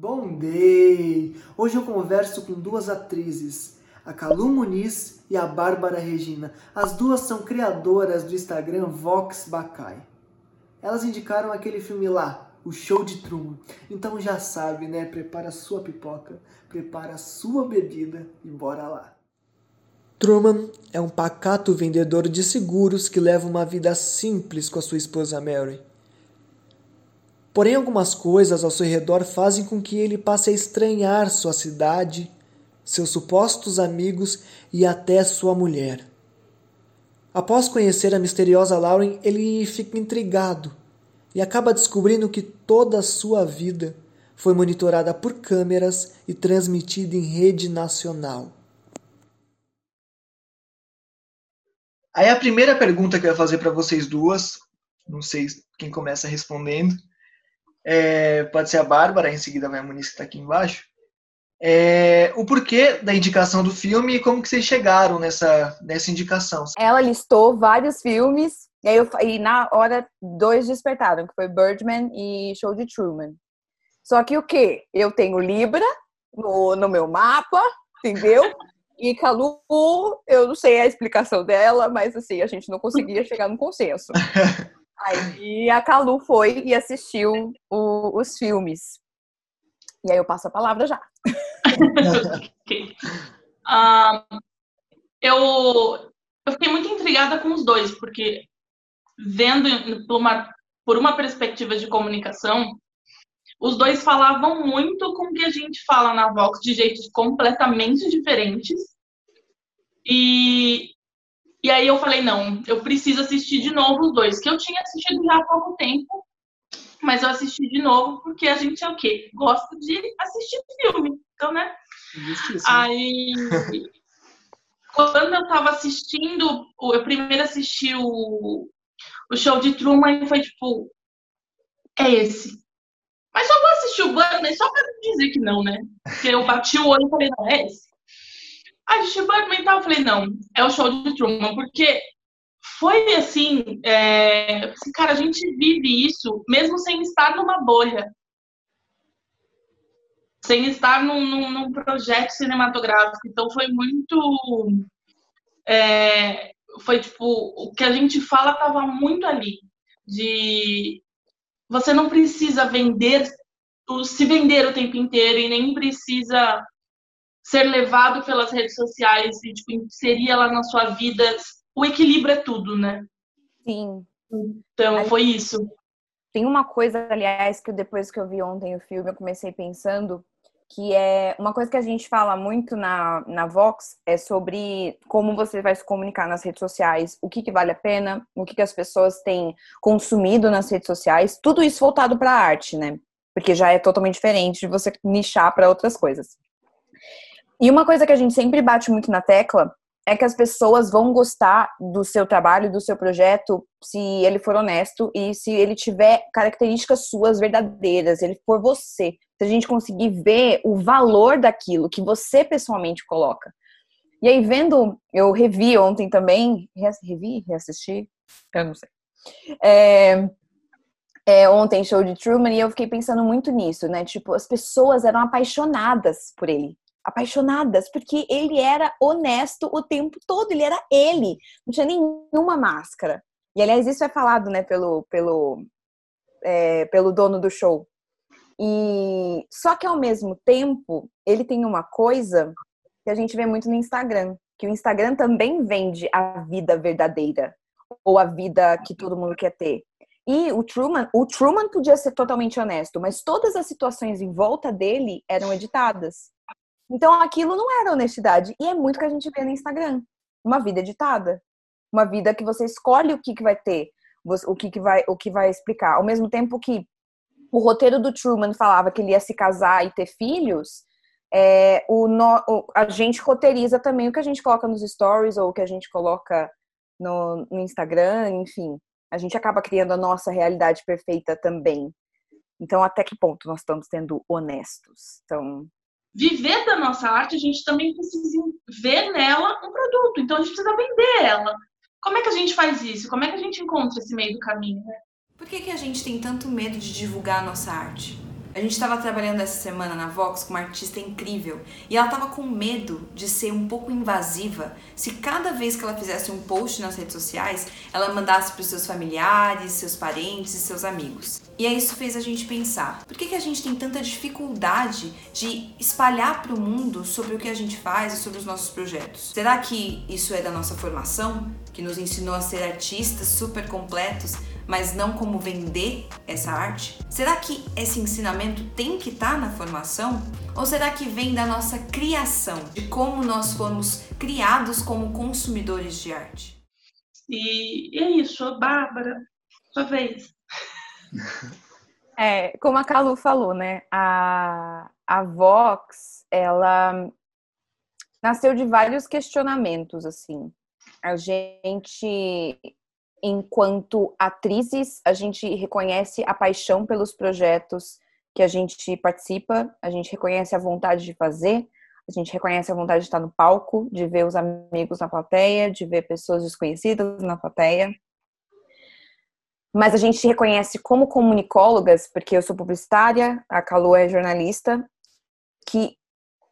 Bom day! Hoje eu converso com duas atrizes, a Calu Muniz e a Bárbara Regina. As duas são criadoras do Instagram Vox Bacai. Elas indicaram aquele filme lá, o Show de Truman. Então já sabe, né? Prepara sua pipoca, prepara sua bebida e bora lá. Truman é um pacato vendedor de seguros que leva uma vida simples com a sua esposa Mary. Porém, algumas coisas ao seu redor fazem com que ele passe a estranhar sua cidade, seus supostos amigos e até sua mulher. Após conhecer a misteriosa Lauren, ele fica intrigado e acaba descobrindo que toda a sua vida foi monitorada por câmeras e transmitida em rede nacional. Aí a primeira pergunta que eu ia fazer para vocês duas, não sei quem começa respondendo, é, pode ser a Bárbara, em seguida vai a Muniz que está aqui embaixo. É, o porquê da indicação do filme e como que vocês chegaram nessa, nessa indicação. Ela listou vários filmes, e, aí eu, e na hora dois despertaram, que foi Birdman e Show de Truman. Só que o que? Eu tenho Libra no, no meu mapa, entendeu? E Calu, eu não sei a explicação dela, mas assim, a gente não conseguia chegar no consenso. Aí a Calu foi e assistiu o, os filmes. E aí eu passo a palavra já. okay. uh, eu, eu fiquei muito intrigada com os dois, porque vendo por uma, por uma perspectiva de comunicação, os dois falavam muito com o que a gente fala na Vox de jeitos completamente diferentes. E, e aí eu falei, não, eu preciso assistir de novo os dois, que eu tinha assistido já há pouco tempo, mas eu assisti de novo porque a gente é o quê? Gosta de assistir filme, então, né? Isso, aí, quando eu tava assistindo, eu primeiro assisti o, o show de Truman e foi tipo, é esse. Mas só vou assistir o Bunny só pra dizer que não, né? Porque eu bati o olho e falei, não, é esse. A gente vai comentar, eu falei, não, é o show de Truman, porque foi assim, é, cara, a gente vive isso mesmo sem estar numa bolha. Sem estar num, num, num projeto cinematográfico. Então foi muito. É, foi tipo, o que a gente fala estava muito ali. De você não precisa vender, se vender o tempo inteiro e nem precisa ser levado pelas redes sociais e tipo, inserir ela na sua vida. O equilíbrio é tudo, né? Sim. Então, foi isso. Tem uma coisa, aliás, que depois que eu vi ontem o filme, eu comecei pensando que é uma coisa que a gente fala muito na, na Vox é sobre como você vai se comunicar nas redes sociais, o que, que vale a pena, o que, que as pessoas têm consumido nas redes sociais, tudo isso voltado para a arte, né? Porque já é totalmente diferente de você nichar para outras coisas. E uma coisa que a gente sempre bate muito na tecla é que as pessoas vão gostar do seu trabalho, do seu projeto, se ele for honesto e se ele tiver características suas verdadeiras, ele for você. Se a gente conseguir ver o valor daquilo que você pessoalmente coloca. E aí, vendo, eu revi ontem também, revi, reassisti, eu não sei. É, é, ontem, show de Truman, e eu fiquei pensando muito nisso, né? Tipo, as pessoas eram apaixonadas por ele apaixonadas, porque ele era honesto o tempo todo, ele era ele, não tinha nenhuma máscara. E aliás, isso é falado, né, pelo, pelo, é, pelo dono do show. E só que ao mesmo tempo, ele tem uma coisa que a gente vê muito no Instagram, que o Instagram também vende a vida verdadeira ou a vida que todo mundo quer ter. E o Truman, o Truman podia ser totalmente honesto, mas todas as situações em volta dele eram editadas. Então aquilo não era honestidade. E é muito que a gente vê no Instagram. Uma vida editada. Uma vida que você escolhe o que, que vai ter, o que, que, vai, o que vai explicar. Ao mesmo tempo que o roteiro do Truman falava que ele ia se casar e ter filhos, é, o, no, o, a gente roteiriza também o que a gente coloca nos stories ou o que a gente coloca no, no Instagram, enfim. A gente acaba criando a nossa realidade perfeita também. Então, até que ponto nós estamos sendo honestos? Então, viver da nossa arte, a gente também precisa ver nela um produto. Então a gente precisa vender ela. Como é que a gente faz isso? Como é que a gente encontra esse meio do caminho? Né? Por que, que a gente tem tanto medo de divulgar a nossa arte? A gente estava trabalhando essa semana na Vox com uma artista incrível e ela estava com medo de ser um pouco invasiva se cada vez que ela fizesse um post nas redes sociais ela mandasse para os seus familiares, seus parentes e seus amigos. E aí isso fez a gente pensar: por que, que a gente tem tanta dificuldade de espalhar para o mundo sobre o que a gente faz e sobre os nossos projetos? Será que isso é da nossa formação, que nos ensinou a ser artistas super completos? Mas não como vender essa arte? Será que esse ensinamento tem que estar tá na formação? Ou será que vem da nossa criação, de como nós fomos criados como consumidores de arte? E é isso, Bárbara, sua vez. É, como a Calu falou, né? A, a Vox, ela nasceu de vários questionamentos, assim. A gente enquanto atrizes, a gente reconhece a paixão pelos projetos que a gente participa, a gente reconhece a vontade de fazer, a gente reconhece a vontade de estar no palco, de ver os amigos na plateia, de ver pessoas desconhecidas na plateia. Mas a gente reconhece como comunicólogas, porque eu sou publicitária, a Calu é jornalista, que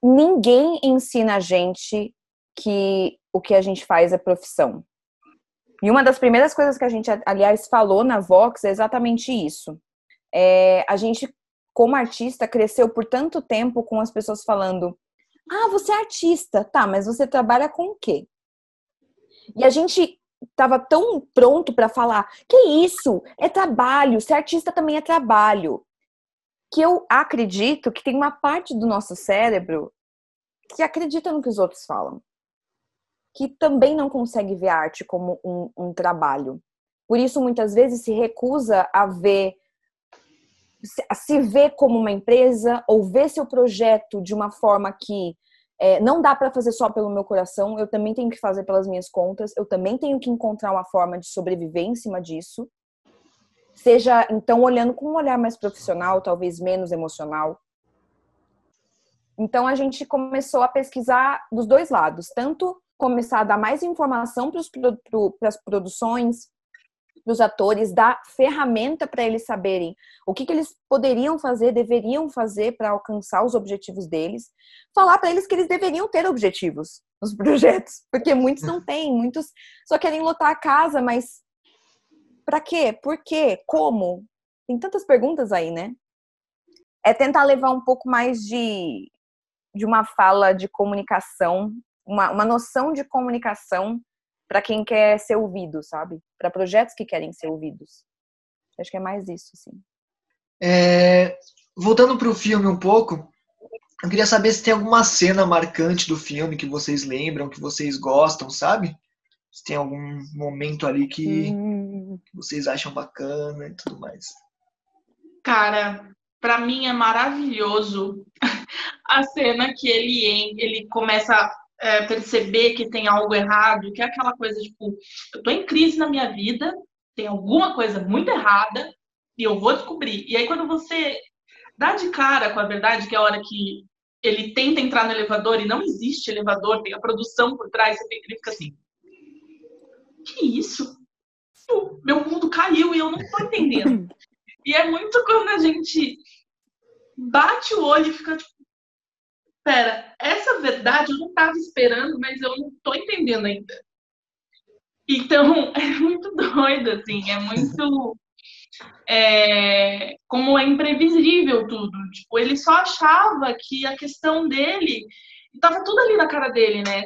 ninguém ensina a gente que o que a gente faz é profissão. E uma das primeiras coisas que a gente, aliás, falou na Vox é exatamente isso. É, a gente, como artista, cresceu por tanto tempo com as pessoas falando: Ah, você é artista, tá, mas você trabalha com o quê? E a gente estava tão pronto para falar: Que isso? É trabalho, ser artista também é trabalho. Que eu acredito que tem uma parte do nosso cérebro que acredita no que os outros falam que também não consegue ver a arte como um, um trabalho. Por isso, muitas vezes, se recusa a ver, a se ver como uma empresa ou ver seu projeto de uma forma que é, não dá para fazer só pelo meu coração, eu também tenho que fazer pelas minhas contas, eu também tenho que encontrar uma forma de sobreviver em cima disso. Seja, então, olhando com um olhar mais profissional, talvez menos emocional. Então, a gente começou a pesquisar dos dois lados, tanto começar a dar mais informação para as produções, para os atores, dar ferramenta para eles saberem o que, que eles poderiam fazer, deveriam fazer para alcançar os objetivos deles, falar para eles que eles deveriam ter objetivos nos projetos, porque muitos não têm, muitos só querem lotar a casa, mas para quê? Por quê? Como? Tem tantas perguntas aí, né? É tentar levar um pouco mais de, de uma fala de comunicação uma, uma noção de comunicação para quem quer ser ouvido, sabe? Para projetos que querem ser ouvidos. Acho que é mais isso, assim. É, voltando para o filme um pouco, eu queria saber se tem alguma cena marcante do filme que vocês lembram, que vocês gostam, sabe? Se tem algum momento ali que hum. vocês acham bacana e tudo mais. Cara, para mim é maravilhoso a cena que ele ele começa é, perceber que tem algo errado, que é aquela coisa tipo, eu tô em crise na minha vida, tem alguma coisa muito errada e eu vou descobrir. E aí quando você dá de cara com a verdade, que é a hora que ele tenta entrar no elevador e não existe elevador, tem a produção por trás, você fica assim, que isso? Meu mundo caiu e eu não tô entendendo. E é muito quando a gente bate o olho e fica tipo, pera, essa verdade eu não estava esperando, mas eu não estou entendendo ainda. Então, é muito doido, assim, é muito. É, como é imprevisível tudo. Tipo, ele só achava que a questão dele. Estava tudo ali na cara dele, né?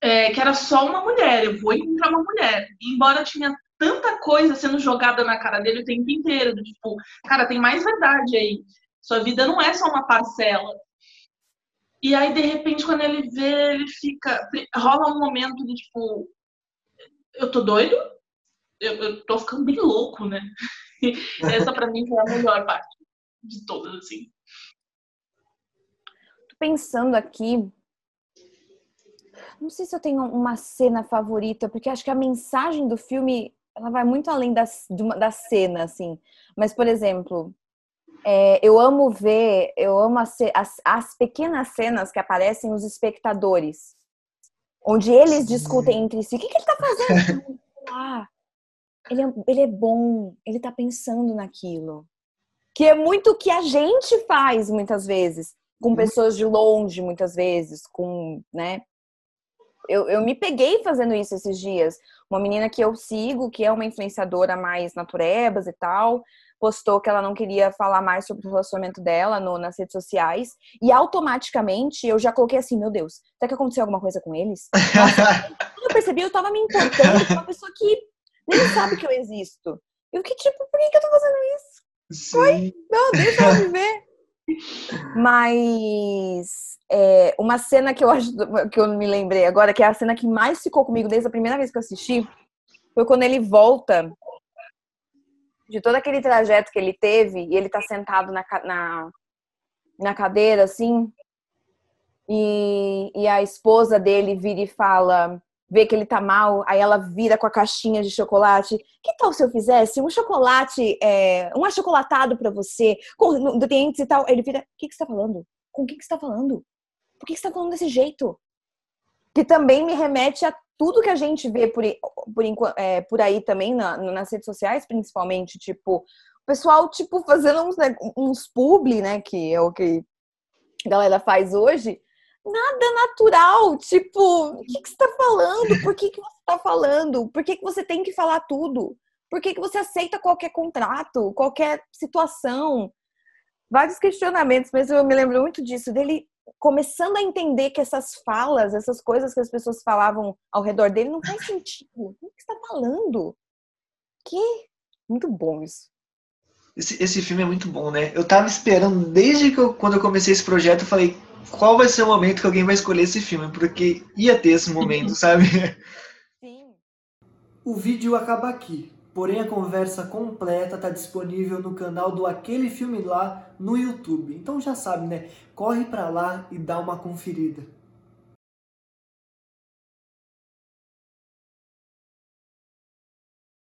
É, que era só uma mulher, eu vou encontrar uma mulher. Embora tinha tanta coisa sendo jogada na cara dele o tempo inteiro, tipo, cara, tem mais verdade aí. Sua vida não é só uma parcela. E aí, de repente, quando ele vê, ele fica. Rola um momento de tipo. Eu tô doido? Eu, eu tô ficando bem louco, né? Essa pra mim foi a melhor parte de todas, assim. Tô pensando aqui. Não sei se eu tenho uma cena favorita, porque acho que a mensagem do filme ela vai muito além da, da cena, assim. Mas, por exemplo, é, eu amo ver, eu amo as, as, as, pequenas cenas que aparecem os espectadores, onde eles discutem entre si. O que, que ele tá fazendo? ah, ele, é, ele é bom, ele tá pensando naquilo. Que é muito o que a gente faz muitas vezes, com pessoas de longe, muitas vezes, com, né? Eu, eu me peguei fazendo isso esses dias. Uma menina que eu sigo, que é uma influenciadora mais naturebas e tal, postou que ela não queria falar mais sobre o relacionamento dela no, nas redes sociais. E automaticamente eu já coloquei assim, meu Deus, será que aconteceu alguma coisa com eles? Nossa, quando eu percebi, eu tava me importando com uma pessoa que nem sabe que eu existo. Eu que tipo, por que, que eu tô fazendo isso? Sim. Oi? Não, deixa eu viver. Mas é, uma cena que eu acho que eu me lembrei agora, que é a cena que mais ficou comigo desde a primeira vez que eu assisti, foi quando ele volta de todo aquele trajeto que ele teve e ele tá sentado na, na, na cadeira assim, e, e a esposa dele vira e fala: vê que ele tá mal, aí ela vira com a caixinha de chocolate. Que tal se eu fizesse um chocolate, é, um achocolatado para você, com nutrientes e tal? Ele vira: o que, que você tá falando? Com o que, que você tá falando? Por que, que você tá falando desse jeito? Que também me remete a tudo que a gente vê por, por, é, por aí também, na, nas redes sociais, principalmente, tipo, o pessoal, tipo, fazendo uns, né, uns publi, né, que é o que a galera faz hoje, nada natural. Tipo, o que, que você tá falando? Por que, que você tá falando? Por que, que você tem que falar tudo? Por que, que você aceita qualquer contrato, qualquer situação? Vários questionamentos, mas eu me lembro muito disso, dele começando a entender que essas falas, essas coisas que as pessoas falavam ao redor dele não faz sentido. O que você tá falando? Que? Muito bom isso. Esse, esse filme é muito bom, né? Eu tava esperando, desde que eu, quando eu comecei esse projeto, eu falei, qual vai ser o momento que alguém vai escolher esse filme, porque ia ter esse momento, sabe? Sim. O vídeo acaba aqui, porém a conversa completa está disponível no canal do Aquele Filme Lá no YouTube. Então já sabe, né? Corre para lá e dá uma conferida.